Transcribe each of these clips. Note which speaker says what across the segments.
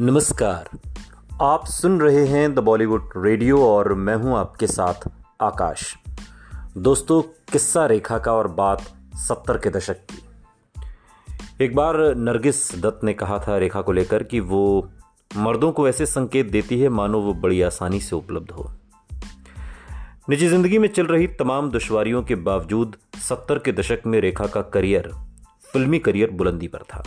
Speaker 1: नमस्कार। आप सुन रहे हैं द बॉलीवुड रेडियो और मैं हूँ आपके साथ आकाश। दोस्तों, किस्सा रेखा का और बात सत्तर के दशक की। एक बार नरगिस दत्त ने कहा था रेखा को लेकर कि वो मर्दों को ऐसे संकेत देती है, मानो वो बड़ी आसानी से उपलब्ध हो। निजी ज़िंदगी में चल रही तमाम दुश्वारियों के बावजूद सत्तर के दशक में रेखा का करियर, फिल्मी करियर बुलंदी पर था।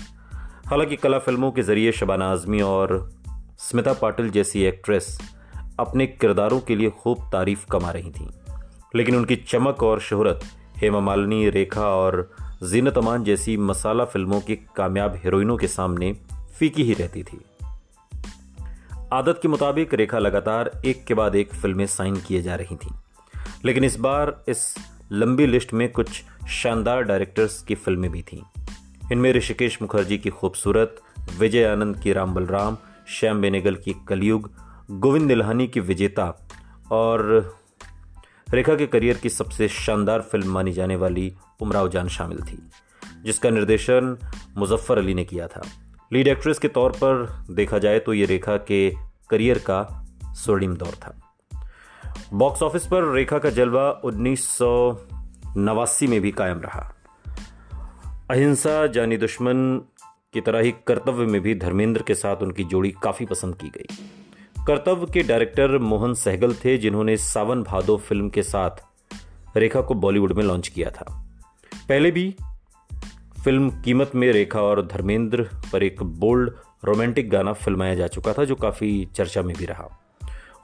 Speaker 1: हालाँकि कला फ़िल्मों के ज़रिए शबाना आजमी और स्मिता पाटिल जैसी एक्ट्रेस अपने किरदारों के लिए खूब तारीफ़ कमा रही थीं। लेकिन उनकी चमक और शोहरत, हेमा मालिनी, रेखा और जीनत अमान जैसी मसाला फ़िल्मों की कामयाब हीरोइनों के सामने फीकी ही रहती थी। आदत के मुताबिक रेखा लगातार एक के बाद एक फ़िल्में साइन किए जा रही थीं। लेकिन इस बार इस लंबी लिस्ट में कुछ शानदार डायरेक्टर्स की फ़िल्में भी थीं। इनमें ऋषिकेश मुखर्जी की खूबसूरत, विजय आनंद की राम बलराम, श्याम बेनेगल की कलयुग, गोविंद निल्हानी की विजेता और रेखा के करियर की सबसे शानदार फ़िल्म मानी जाने वाली उमराव जान शामिल थी, जिसका निर्देशन मुजफ्फर अली ने किया था। लीड एक्ट्रेस के तौर पर देखा जाए तो ये रेखा के करियर का स्वर्णिम दौर था। बॉक्स ऑफ़िस पर रेखा का जलवा उन्नीस सौ नवासी में भी कायम रहा। अहिंसा जानी दुश्मन की तरह ही कर्तव्य में भी धर्मेंद्र के साथ उनकी जोड़ी काफ़ी पसंद की गई। कर्तव्य के डायरेक्टर मोहन सहगल थे, जिन्होंने सावन भादो फ़िल्म के साथ रेखा को बॉलीवुड में लॉन्च किया था। पहले भी फ़िल्म कीमत में रेखा और धर्मेंद्र पर एक बोल्ड रोमांटिक गाना फिल्माया जा चुका था, जो काफ़ी चर्चा में भी रहा।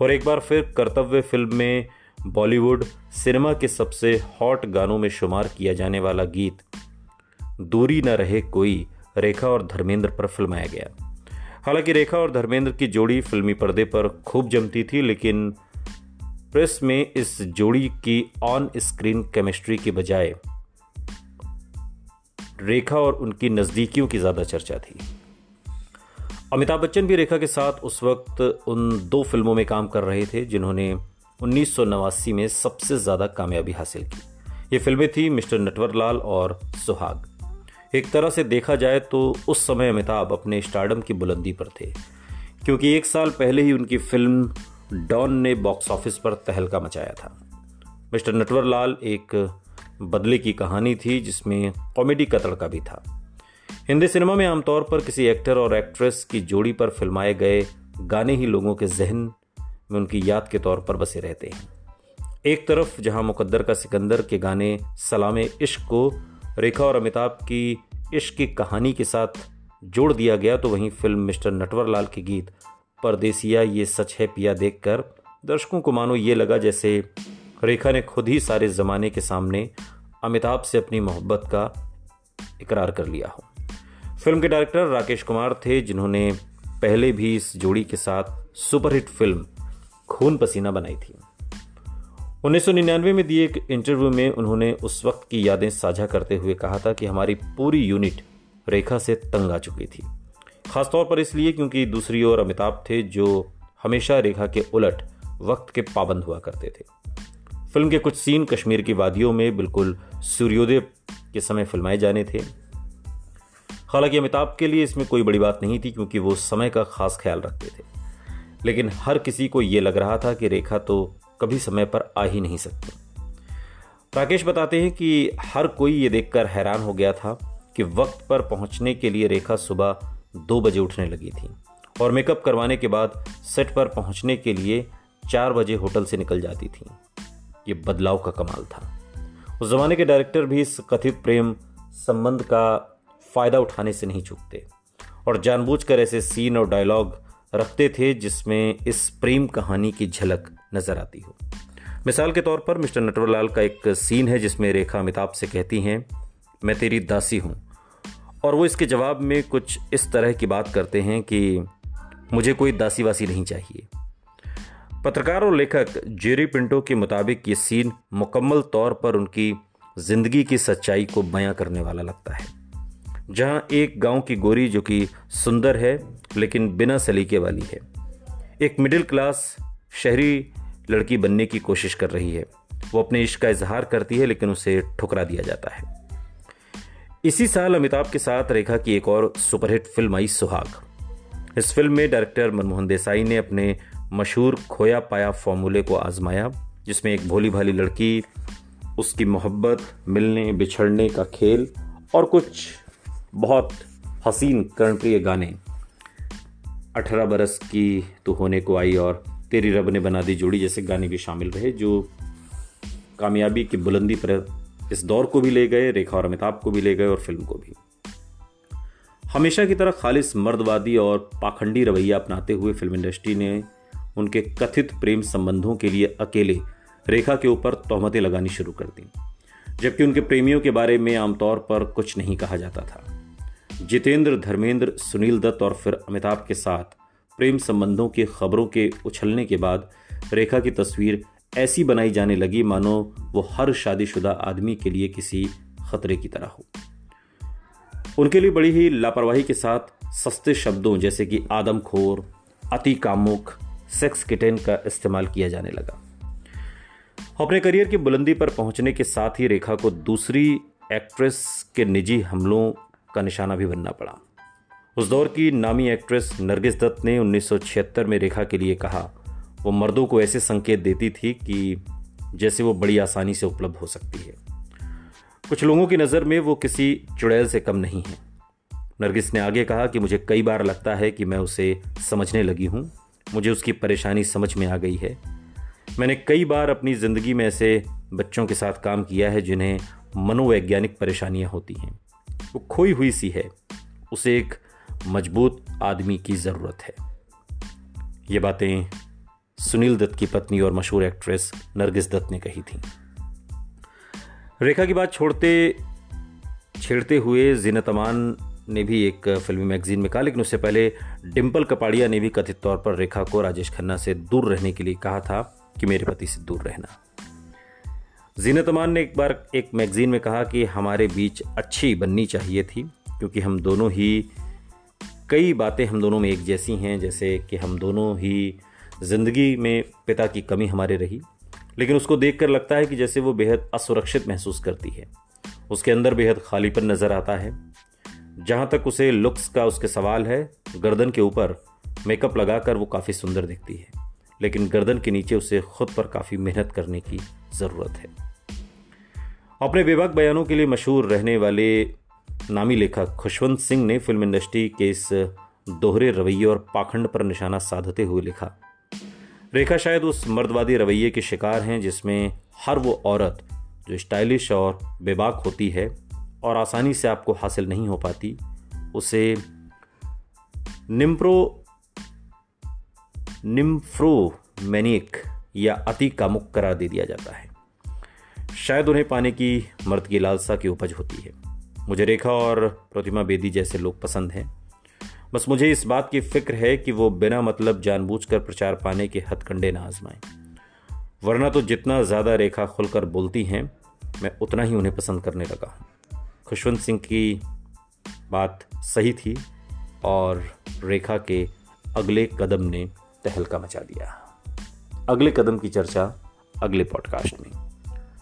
Speaker 1: और एक बार फिर कर्तव्य फ़िल्म में बॉलीवुड सिनेमा के सबसे हॉट गानों में शुमार किया जाने वाला गीत दूरी न रहे कोई रेखा और धर्मेंद्र पर फिल्माया गया। हालाँकि रेखा और धर्मेंद्र की जोड़ी फिल्मी पर्दे पर खूब जमती थी, लेकिन प्रेस में इस जोड़ी की ऑन स्क्रीन केमिस्ट्री की बजाय रेखा और उनकी नज़दीकियों की ज़्यादा चर्चा थी। अमिताभ बच्चन भी रेखा के साथ उस वक्त उन दो फ़िल्मों में काम कर रहे थे, जिन्होंने उन्नीस सौ नवासी में सबसे ज़्यादा कामयाबी हासिल की। ये फ़िल्में थी मिस्टर नटवरलाल और सुहाग। एक तरह से देखा जाए तो उस समय अमिताभ अपने स्टार्डम की बुलंदी पर थे, क्योंकि एक साल पहले ही उनकी फ़िल्म डॉन ने बॉक्स ऑफ़िस पर तहलका मचाया था। मिस्टर नटवरलाल एक बदले की कहानी थी, जिसमें कॉमेडी का तड़का भी था। हिंदी सिनेमा में आमतौर पर किसी एक्टर और एक्ट्रेस की जोड़ी पर फिल्माए गए गाने ही लोगों के जहन में उनकी याद के तौर पर बसे रहते हैं। एक तरफ़ जहाँ मुकद्दर का सिकंदर के गाने सलामे इश्क को रेखा और अमिताभ की इश्क की कहानी के साथ जोड़ दिया गया तो वहीं फ़िल्म मिस्टर नटवरलाल के गीत परदेसिया, ये सच है पिया देखकर। दर्शकों को मानो ये लगा जैसे रेखा ने खुद ही सारे ज़माने के सामने अमिताभ से अपनी मोहब्बत का इकरार कर लिया हो। फ़िल्म के डायरेक्टर राकेश कुमार थे, जिन्होंने पहले भी इस जोड़ी के साथ सुपरहिट फ़िल्म खून पसीना बनाई थी। 1999 में दिए एक इंटरव्यू में उन्होंने उस वक्त की यादें साझा करते हुए कहा था कि हमारी पूरी यूनिट रेखा से तंग आ चुकी थी। खासतौर पर इसलिए क्योंकि दूसरी ओर अमिताभ थे जो हमेशा रेखा के उलट वक्त के पाबंद हुआ करते थे। फ़िल्म के कुछ सीन कश्मीर की वादियों में बिल्कुल सूर्योदय के समय फिल्माए जाने थे। हालाँकि अमिताभ के लिए इसमें कोई बड़ी बात नहीं थी क्योंकि वो समय का खास ख्याल रखते थे। लेकिन हर किसी को ये लग रहा था कि रेखा तो कभी समय पर आ ही नहीं सकते। राकेश बताते हैं कि हर कोई ये देखकर हैरान हो गया था कि वक्त पर पहुँचने के लिए रेखा सुबह दो बजे उठने लगी थी और मेकअप करवाने के बाद सेट पर पहुँचने के लिए चार बजे होटल से निकल जाती थी। ये बदलाव का कमाल था। उस जमाने के डायरेक्टर भी इस कथित प्रेम संबंध का फ़ायदा उठाने से नहीं चूकते और जानबूझकर ऐसे सीन और डायलॉग रखते थे जिसमें इस प्रेम कहानी की झलक नज़र आती हो। मिसाल के तौर पर मिस्टर नटवरलाल का एक सीन है जिसमें रेखा अमिताभ से कहती हैं, मैं तेरी दासी हूँ। और वो इसके जवाब में कुछ इस तरह की बात करते हैं कि, मुझे कोई दासी वासी नहीं चाहिए। पत्रकार और लेखक जेरी पिंटो के मुताबिक ये सीन मुकम्मल तौर पर उनकी ज़िंदगी की सच्चाई को बयां करने वाला लगता है। जहाँ एक गाँव की गोरी जो कि सुंदर है, लेकिन बिना सलीके वाली है। एक मिडिल क्लास शहरी लड़की बनने की कोशिश कर रही है। वो अपने इश्क का इजहार करती है, लेकिन उसे ठुकरा दिया जाता है। इसी साल अमिताभ के साथ रेखा की एक और सुपरहिट फ़िल्म आई, सुहाग। इस फ़िल्म में डायरेक्टर मनमोहन देसाई ने अपने मशहूर खोया पाया फॉर्मूले को आजमाया, जिसमें एक भोली भाली लड़की, उसकी मोहब्बत मिलने बिछड़ने का खेल और कुछ बहुत हसीन कर्णप्रिय गाने। अठारह बरस की तो होने को आई और तेरी रब ने बना दी जोड़ी जैसे गाने भी शामिल रहे, जो कामयाबी की बुलंदी पर इस दौर को भी ले गए, रेखा और अमिताभ को भी ले गए और फ़िल्म को भी। हमेशा की तरह खालिश मर्दवादी और पाखंडी रवैया अपनाते हुए फ़िल्म इंडस्ट्री ने उनके कथित प्रेम संबंधों के लिए अकेले रेखा के ऊपर तोहमतें लगानी शुरू कर दी, जबकि उनके प्रेमियों के बारे में आमतौर पर कुछ नहीं कहा जाता था। जितेंद्र, धर्मेंद्र, सुनील दत्त और फिर अमिताभ के साथ प्रेम संबंधों की खबरों के उछलने के बाद रेखा की तस्वीर ऐसी बनाई जाने लगी, मानो वो हर शादीशुदा आदमी के लिए किसी खतरे की तरह हो। उनके लिए बड़ी ही लापरवाही के साथ सस्ते शब्दों जैसे कि आदमखोर अति कामुक सेक्स किटेन का इस्तेमाल किया जाने लगा। अपने करियर की बुलंदी पर पहुँचने के साथ ही रेखा को दूसरी एक्ट्रेस के निजी हमलों का निशाना भी बनना पड़ा। उस दौर की नामी एक्ट्रेस नरगिस दत्त ने 1976 में रेखा के लिए कहा, वो मर्दों को ऐसे संकेत देती थी कि जैसे वो बड़ी आसानी से उपलब्ध हो सकती है। कुछ लोगों की नज़र में वो किसी चुड़ैल से कम नहीं है। नरगिस ने आगे कहा कि, मुझे कई बार लगता है कि मैं उसे समझने लगी हूँ। मुझे उसकी परेशानी समझ में आ गई है। मैंने कई बार अपनी ज़िंदगी में ऐसे बच्चों के साथ काम किया है जिन्हें मनोवैज्ञानिक परेशानियाँ होती हैं। वो खोई हुई सी है। उसे एक मज़बूत आदमी की ज़रूरत है। ये बातें सुनील दत्त की पत्नी और मशहूर एक्ट्रेस नरगिस दत्त ने कही थी। रेखा की बात छोड़ते, छेड़ते हुए जीनत अमान ने भी एक फिल्मी मैगजीन में कहा, लेकिन उससे पहले डिम्पल कपाड़िया ने भी कथित तौर पर रेखा को राजेश खन्ना से दूर रहने के लिए कहा था कि मेरे पति से दूर रहना। जीनत अमान ने एक बार एक मैगजीन में कहा कि हमारे बीच अच्छी बननी चाहिए थी, क्योंकि हम दोनों ही, कई बातें हम दोनों में एक जैसी हैं, जैसे कि हम दोनों ही ज़िंदगी में पिता की कमी हमारे रही। लेकिन उसको देखकर लगता है कि जैसे वो बेहद असुरक्षित महसूस करती है। उसके अंदर बेहद खालीपन नज़र आता है। जहाँ तक उसे लुक्स का उसके सवाल है, गर्दन के ऊपर मेकअप लगाकर वो काफ़ी सुंदर दिखती है। लेकिन गर्दन के नीचे उसे खुद पर काफ़ी मेहनत करने की ज़रूरत है। अपने बेबाक बयानों के लिए मशहूर रहने वाले नामी लेखक खुशवंत सिंह ने फ़िल्म इंडस्ट्री के इस दोहरे रवैये और पाखंड पर निशाना साधते हुए लिखा, रेखा शायद उस मर्दवादी रवैये के शिकार हैं जिसमें हर वो औरत जो स्टाइलिश और बेबाक होती है और आसानी से आपको हासिल नहीं हो पाती, उसे निम्प्रो मैनिक या अति कामुक करार दे दिया जाता है। शायद उन्हें पाने की मर्द की लालसा की उपज होती है। मुझे रेखा और प्रतिमा बेदी जैसे लोग पसंद हैं। बस मुझे इस बात की फ़िक्र है कि वो बिना मतलब जानबूझकर प्रचार पाने के हथकंडे ना आजमाएँ। वरना तो जितना ज़्यादा रेखा खुलकर बोलती हैं, मैं उतना ही उन्हें पसंद करने लगा हूँ। खुशवंत सिंह की बात सही थी और रेखा के अगले कदम ने तहलका मचा दिया। अगले कदम की चर्चा अगले पॉडकास्ट में।